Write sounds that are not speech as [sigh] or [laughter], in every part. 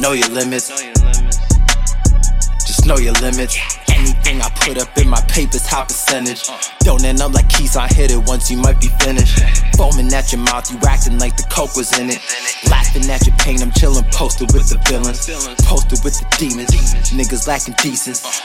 Know your limits. Just know your limits. Anything I put up in my papers, high percentage. Don't end up like keys, I hit it once, you might be finished. Foaming at your mouth, you acting like the coke was in it. Laughing at your pain, I'm chillin', posted with the villains. Posted with the demons. Niggas lacking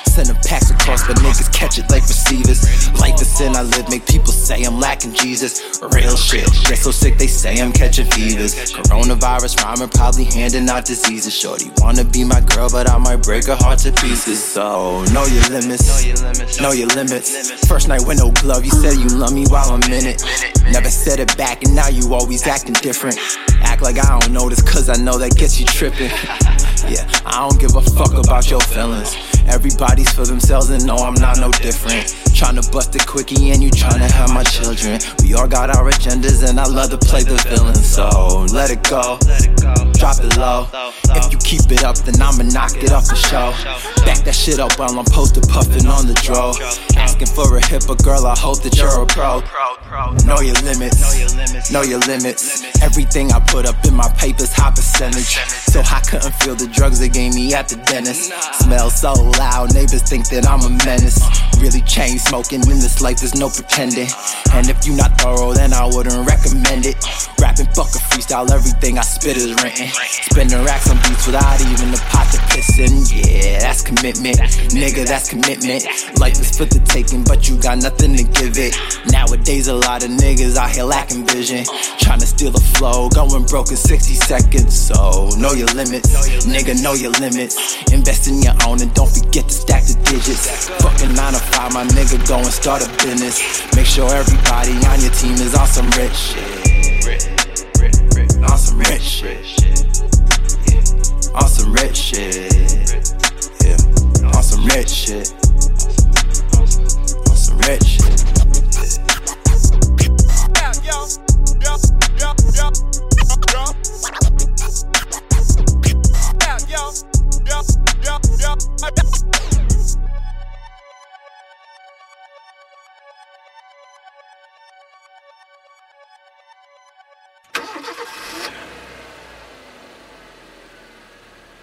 Sending packs across, but niggas catch it like receivers. Like the sin I live, make people say I'm lacking Jesus. Real shit. Get so sick, they say I'm catching fevers. Coronavirus rhyming, probably handing out diseases. Shorty wanna be my girl, but I might break her heart to pieces. So know your limits. Know your limits. First night with no glove, you said you love me while I'm in it. Never said it back, and now you always acting different. Act like I don't notice, cause I know that gets you tripping. [laughs] Yeah, I don't give a fuck about your feelings. Everybody's for themselves, and no, I'm not no different. Tryna bust a quickie, and you tryna have my children. We all got our agendas, and I love to play the villain, so let it go. Drop it low. If you keep it up, then I'ma knock it off the show. Back that shit up while I'm posted puffing on the draw. Asking for a hipper girl, I hope that you're a pro. Know your limits, know your limits. Everything I put up in my papers, high percentage. So I couldn't feel the drugs they gave me at the dentist. Smell so loud, neighbors think that I'm a menace. Really chain smoking in this life, there's no pretending. And if you not thorough, then I wouldn't recommend it. Rapping, fuck a freestyle, everything I spit is Spinning racks on beats without even a pot to piss in. Yeah, that's commitment. Nigga, that's commitment. Life is for the taking, but you got nothing to give it. Nowadays, a lot of niggas out here lacking vision. Trying to steal the flow, going broke in 60 seconds. So, know your limits. Nigga, know your limits. Invest in your own and don't forget to stack the digits. Fucking 9 to 5, my nigga, go and start a business. Make sure everybody on your team is on some rich shit. Yeah. On some rich shit. On some rich shit.